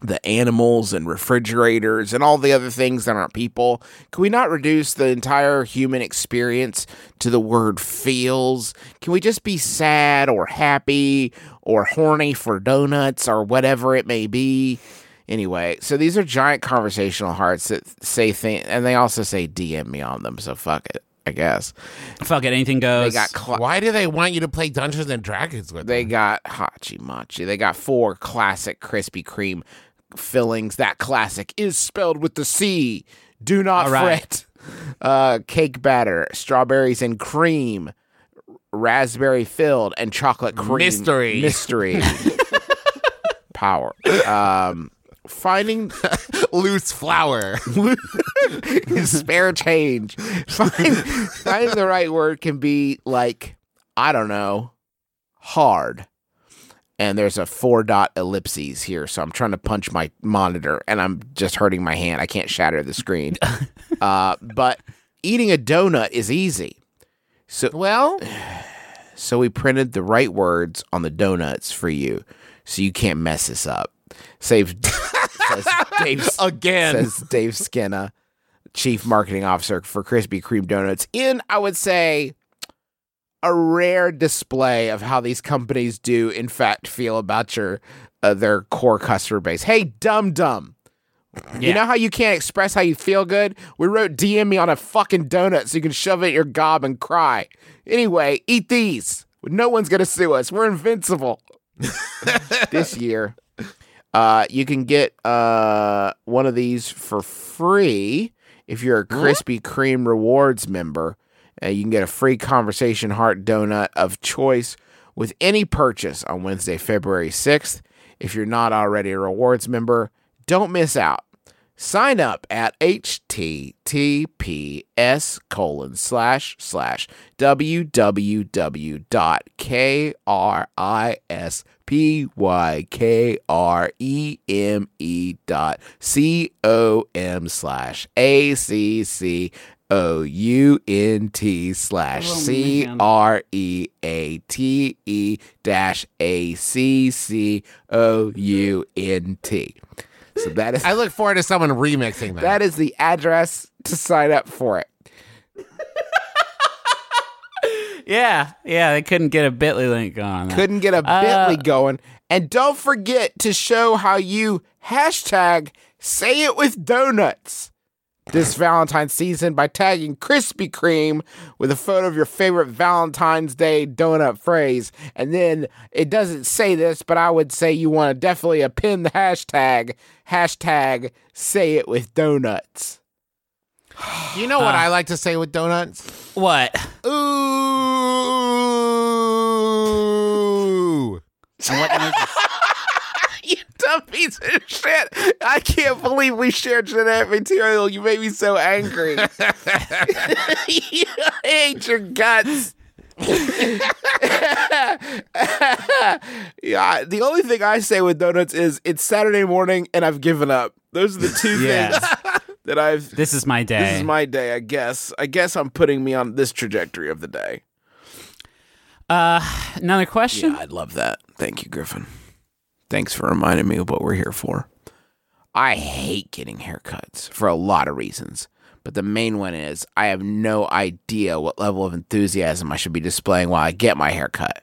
the animals and refrigerators and all the other things that aren't people. Can we not reduce the entire human experience to the word feels? Can we just be sad or happy or horny for donuts or whatever it may be? Anyway, so these are giant conversational hearts that say things, and they also say DM me on them. So fuck it, I guess Fuck it, anything they goes. got. Cl- Why do they want you to play Dungeons and Dragons with They them? got Hachi Machi. They got four classic Krispy Kreme fillings. That classic is spelled with the C. Do not right. fret. Uh, cake batter, strawberries and cream, raspberry filled, and chocolate cream. Mystery. Mystery. Power. Um, finding Loose flour. spare change. Find, finding the right word can be like, I don't know, hard. And there's a four dot ellipses here, so I'm trying to punch my monitor and I'm just hurting my hand. I can't shatter the screen. uh, but eating a donut is easy. So well, so we printed the right words on the donuts for you, so you can't mess this up. Save says Dave Again. says Dave Skinner, chief marketing officer for Krispy Kreme donuts. In I would say a rare display of how these companies do in fact feel about your uh, their core customer base. Hey, dumb dum. You know how you can't express how you feel good? We wrote DM me on a fucking donut so you can shove it in your gob and cry. Anyway, eat these. No one's gonna sue us. We're invincible. this year. Uh, you can get uh, one of these for free if you're a Krispy Kreme rewards member. Uh, you can get a free conversation heart donut of choice with any purchase on Wednesday, February 6th. If you're not already a rewards member, don't miss out. Sign up at https colon slash slash www.krispykreme dot com slash a-c-c-o-u-n-t slash c-r-e-a-t-e dash a-c-c-o-u-n-t so that is I look forward to someone remixing that. that is the address to sign up for it. yeah, yeah. They couldn't get a Bitly link on. that. Couldn't get a Uh, Bitly going. And don't forget to show how you hashtag say it with donuts. This Valentine's season by tagging Krispy Kreme with a photo of your favorite Valentine's Day donut phrase. And then it doesn't say this, but I would say you want to definitely append the hashtag, hashtag say it with donuts. You know what I like to say with donuts? What? Ooh. And what noise- you dumb piece of shit. I can't believe we shared genetic material. You made me so angry. I hate your guts. yeah, the only thing I say with donuts is it's Saturday morning and I've given up. Those are the two Yeah. things that I've. this is my day. This is my day, I guess. I guess I'm putting me on this trajectory of the day. uh, another question. Yeah, I'd love that. Thank you, Griffin. Thanks for reminding me of what we're here for. I hate getting haircuts for a lot of reasons, but the main one is I have no idea what level of enthusiasm I should be displaying while I get my haircut.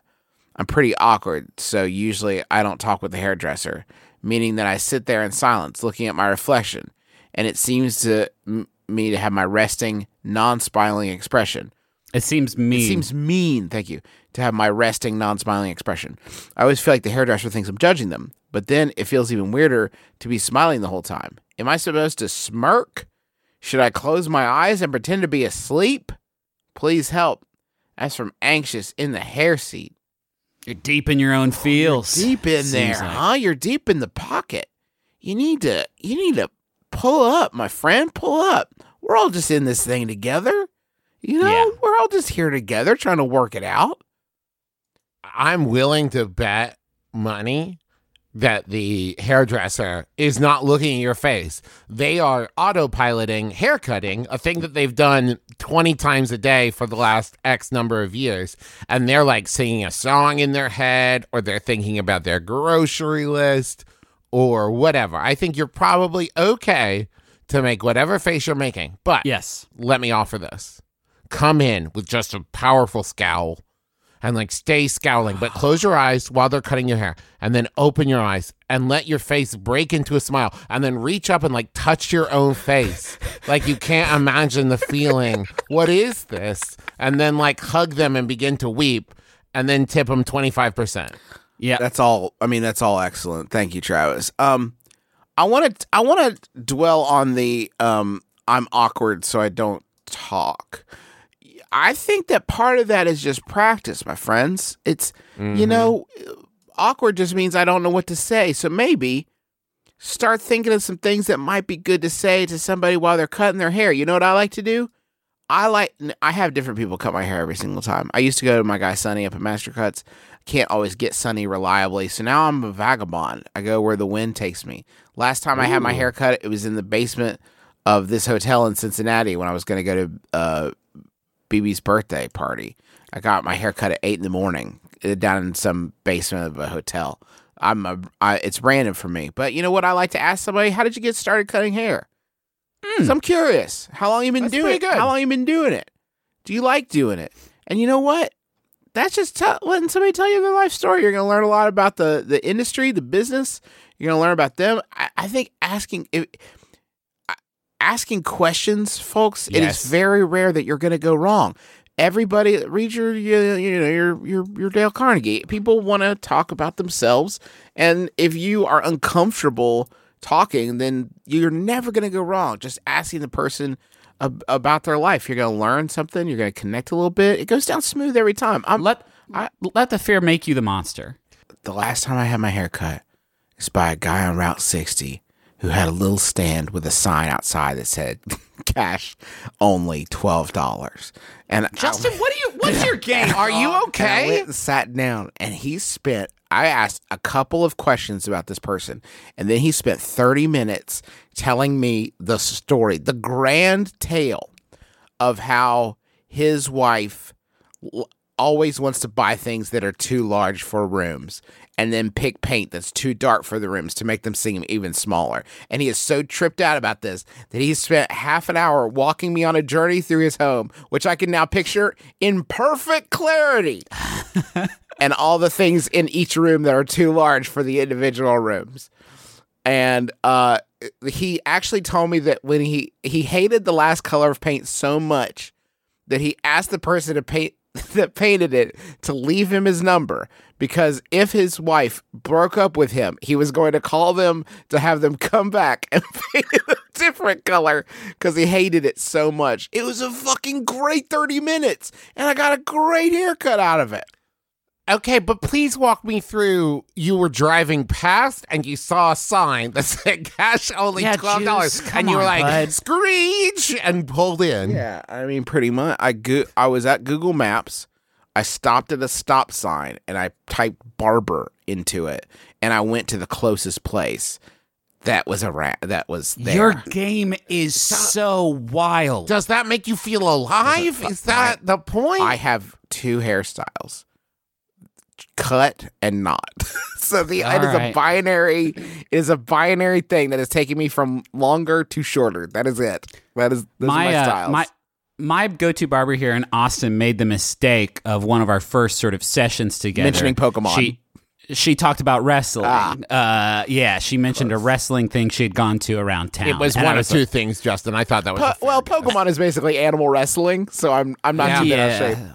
I'm pretty awkward, so usually I don't talk with the hairdresser, meaning that I sit there in silence looking at my reflection, and it seems to m- me to have my resting, non-smiling expression. It seems mean. It seems mean, thank you, to have my resting, non smiling expression. I always feel like the hairdresser thinks I'm judging them, but then it feels even weirder to be smiling the whole time. Am I supposed to smirk? Should I close my eyes and pretend to be asleep? Please help. That's from Anxious in the hair seat. You're deep in your own oh, feels. Deep in Seems there, like. huh? You're deep in the pocket. You need to you need to pull up, my friend. Pull up. We're all just in this thing together. You know, Yeah. we're all just here together trying to work it out. I'm willing to bet money that the hairdresser is not looking at your face. They are autopiloting haircutting, a thing that they've done 20 times a day for the last X number of years. And they're like singing a song in their head, or they're thinking about their grocery list, or whatever. I think you're probably okay to make whatever face you're making. But Yes. let me offer this. Come in with just a powerful scowl and like stay scowling, but close your eyes while they're cutting your hair and then open your eyes and let your face break into a smile and then reach up and like touch your own face. like you can't imagine the feeling. What is this? And then like hug them and begin to weep and then tip them 25%. Yeah. That's all. I mean, that's all excellent. Thank you, Travis. Um, I want to. I want to dwell on the. Um, I'm awkward, so I don't talk. I think that part of that is just practice, my friends. It's you know, awkward just means I don't know what to say. So maybe start thinking of some things that might be good to say to somebody while they're cutting their hair. You know what I like to do? I like I have different people cut my hair every single time. I used to go to my guy Sunny up at Master Cuts. Can't always get Sunny reliably, so now I'm a vagabond. I go where the wind takes me. Last time I had my hair cut, it was in the basement of this hotel in Cincinnati when I was going to go to uh, BB's birthday party. I got my hair cut at eight in the morning uh, down in some basement of a hotel. I'm a, I, it's random for me, but you know what? I like to ask somebody, "How did you get started cutting hair?" So I'm curious. How long you been That's doing it? good. How long you been doing it? Do you like doing it? And you know what? That's just tell letting somebody tell you their life story. You're going to learn a lot about the the industry, the business. You're going to learn about them. I, I think asking if, asking questions, folks, it Yes. is very rare that you're going to go wrong. Everybody, read your you, you know your your your Dale Carnegie. People want to talk about themselves, and if you are uncomfortable talking, then you're never going to go wrong. Just asking the person ab- about their life, you're going to learn something. You're going to connect a little bit. It goes down smooth every time. I'm, Let let the fear make you the monster. the last time I had my hair cut is by a guy on Route 60 who had a little stand with a sign outside that said cash only $12. And Justin, I, what do you? What's your game? Are you and I okay? went and sat down and he spent I asked a couple of questions about this person and then he spent 30 minutes telling me the story, the grand tale of how his wife always wants to buy things that are too large for rooms and then pick paint that's too dark for the rooms to make them seem even smaller. And he is so tripped out about this that he spent half an hour walking me on a journey through his home, which I can now picture in perfect clarity. and all the things in each room that are too large for the individual rooms. And uh he actually told me that when he he hated the last color of paint so much that he asked the person to paint that painted it to leave him his number because if his wife broke up with him, he was going to call them to have them come back and paint it a different color because he hated it so much. It was a fucking great 30 minutes and I got a great haircut out of it. Okay, but please walk me through. You were driving past and you saw a sign that said cash only Yeah, twelve dollars, Juice, come and you were on, like bud. screech and pulled in. Yeah, I mean, pretty much. I go- I was at Google Maps. I stopped at a stop sign and I typed barber into it, and I went to the closest place. That was a rat. That was there. Your game is so wild. Does that make you feel alive? Is that the point? I have two hairstyles, cut and not. so the it All is a binary. It is a binary thing that is taking me from longer to shorter. That is it. That is those my are my uh, my my go-to barber here in Austin made the mistake of one of our first sort of sessions together Mentioning Pokemon. She she talked about wrestling. Ah. Uh, yeah, she mentioned a wrestling thing she had gone to around town. it was And one of two like, things, Justin. I thought that was Po- a fair well, guess. Pokemon is basically animal wrestling, so I'm I'm not too bad out yeah,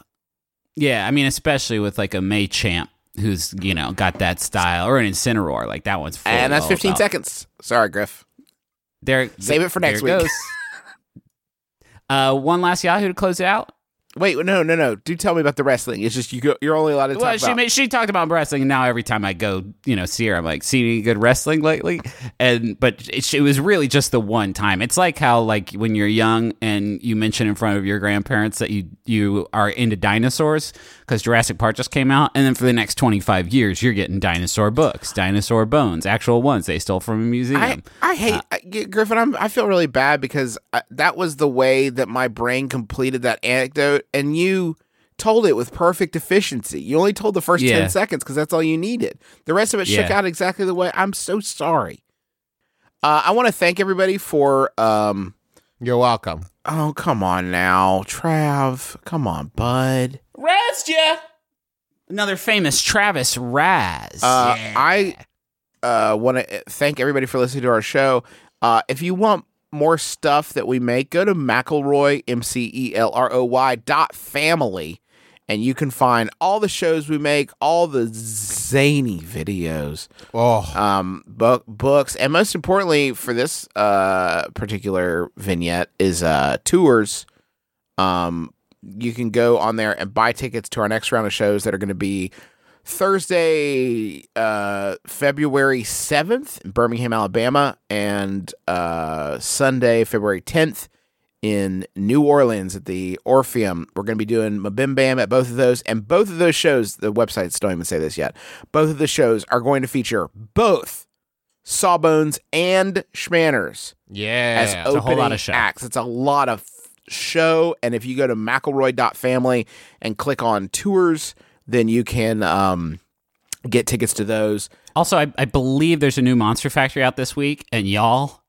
yeah. I mean, especially with like a Machamp who's you know got that style, or an Incineroar, like that one's. And that's 15 about- seconds. Sorry, Griff. There, Save it for next week. uh, one last Yahoo to close it out. Wait, no, no, no. Do tell me about the wrestling. It's just you go, you're only allowed to talk Well, she about. she talked about wrestling, and now every time I go, you know, see her, I'm like, "See any good wrestling lately?" And but it, it was really just the one time. It's like how like when you're young and you mention in front of your grandparents that you you are into dinosaurs because Jurassic Park just came out, and then for the next 25 years, you're getting dinosaur books, dinosaur bones, actual ones they stole from a museum. I, I hate Uh, I, Griffin. I'm, I feel really bad because I, that was the way that my brain completed that anecdote, and you told it with perfect efficiency. You only told the first Yeah. ten seconds because that's all you needed. The rest of it shook out exactly the way. I'm so sorry. Uh, I want to thank everybody for. Um, You're welcome. oh, come on now, Trav. Come on, bud. Raz, yeah. Another famous Travis Raz. Uh, I uh, want to thank everybody for listening to our show. Uh, if you want more stuff that we make, go to McElroy, M C E L R O Y dot family, and you can find all the shows we make, all the zany videos, Oh, um, book books, and most importantly for this uh particular vignette is uh tours. Um, you can go on there and buy tickets to our next round of shows that are going to be Thursday, uh, February 7th in Birmingham, Alabama, and uh, Sunday, February 10th in New Orleans at the Orpheum. We're going to be doing MBMBaM at both of those. And both of those shows, the websites don't even say this yet, both of the shows are going to feature both Sawbones and Shmanners yeah. as a whole lot of show. acts. It's a lot of show. And if you go to McElroy.family and click on tours, then you can um, get tickets to those. Also, I, I believe there's a new Monster Factory out this week, and y'all,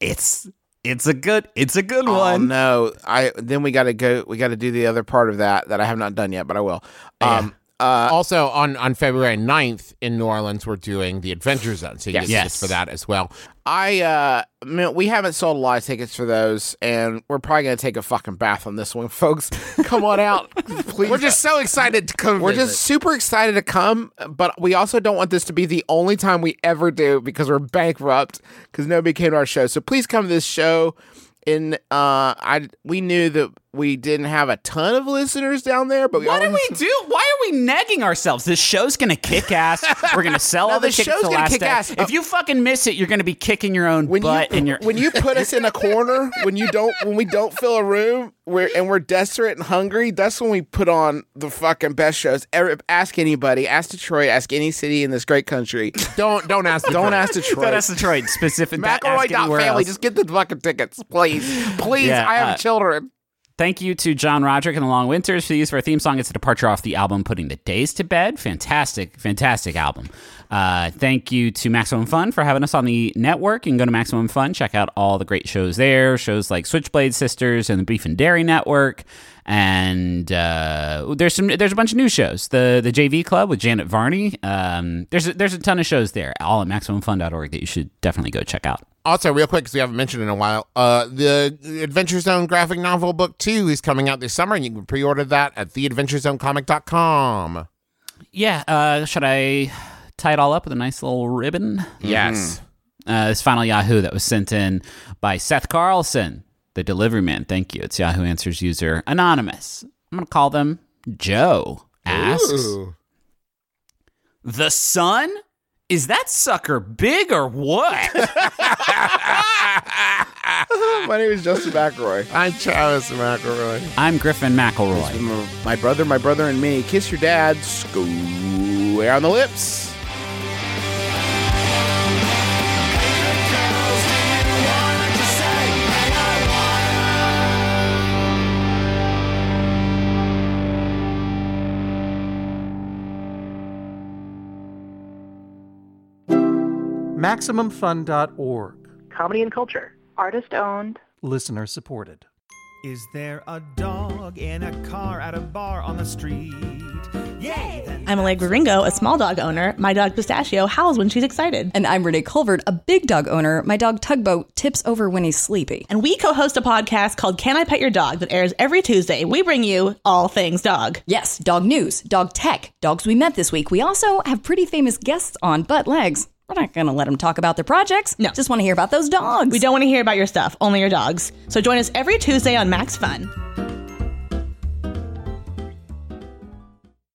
it's it's a good it's a good Oh one. no! I then we got to go. We got to do the other part of that that I have not done yet, but I will. Um, uh, also on, on February 9th in New Orleans, we're doing the Adventure Zone. So you Yes. get tickets Yes. for that as well. I uh, we haven't sold a lot of tickets for those, and we're probably gonna take a fucking bath on this one, folks. Come on out, please. We're just so excited to come. We're visit. just super excited to come, but we also don't want this to be the only time we ever do because we're bankrupt because nobody came to our show. So please come to this show. In uh, I we knew that we didn't have a ton of listeners down there, but we What do always- we do? Why are we nagging ourselves? This show's gonna kick ass. We're gonna sell No, all the, the show's gonna last kick day. ass. If you fucking miss it, you're gonna be kicking your own when butt you and your when you put us in a corner when you don't when we don't fill a room we're, and we're desperate and hungry that's when we put on the fucking best shows Every, ask anybody ask detroit ask any city in this great country don't don't ask. don't ask Detroit. ask detroit That's Detroit specific. ask anywhere else. just get the fucking tickets, please. Please, Yeah, I have uh, children. Thank you to John Roderick and the Long Winters for the use of our theme song. It's a departure off the album Putting the Days to Bed. Fantastic, fantastic album. Uh, thank you to Maximum Fun for having us on the network. You can go to Maximum Fun, check out all the great shows there. Shows like Switchblade Sisters and the Beef and Dairy Network. And uh, there's some there's a bunch of new shows. The the JV Club with Janet Varney. Um, there's a, there's a ton of shows there, all at MaximumFun.org that you should definitely go check out. Also, real quick, because we haven't mentioned it in a while, uh, the Adventure Zone graphic novel book two is coming out this summer, and you can pre-order that at theadventurezonecomic.com. Yeah. Uh, should I tie it all up with a nice little ribbon? Yes. Uh, this final Yahoo that was sent in by Seth Carlson, the delivery man. Thank you. It's Yahoo Answers user Anonymous. I'm going to call them Joe. Asks Ooh. The sun? Is that sucker big or what? My name is Justin McElroy. I'm Travis McElroy. I'm Griffin McElroy. My brother, my brother, and me. Kiss your dad. Square on the lips. MaximumFun.org. comedy and culture. Artist owned. Listener supported. Is there a dog in a car at a bar on the street? Yay! I'm Allegra Ringo, a small dog owner. My dog Pistachio howls when she's excited. And I'm Renee Colvert, a big dog owner. My dog Tugboat tips over when he's sleepy. And we co host a podcast called Can I Pet Your Dog that airs every Tuesday. We bring you all things dog. Yes, dog news, dog tech, dogs we met this week. We also have pretty famous guests on Butt Legs. We're not going to let them talk about their projects. No. Just want to hear about those dogs. We don't want to hear about your stuff, only your dogs. So join us every Tuesday on Max Fun.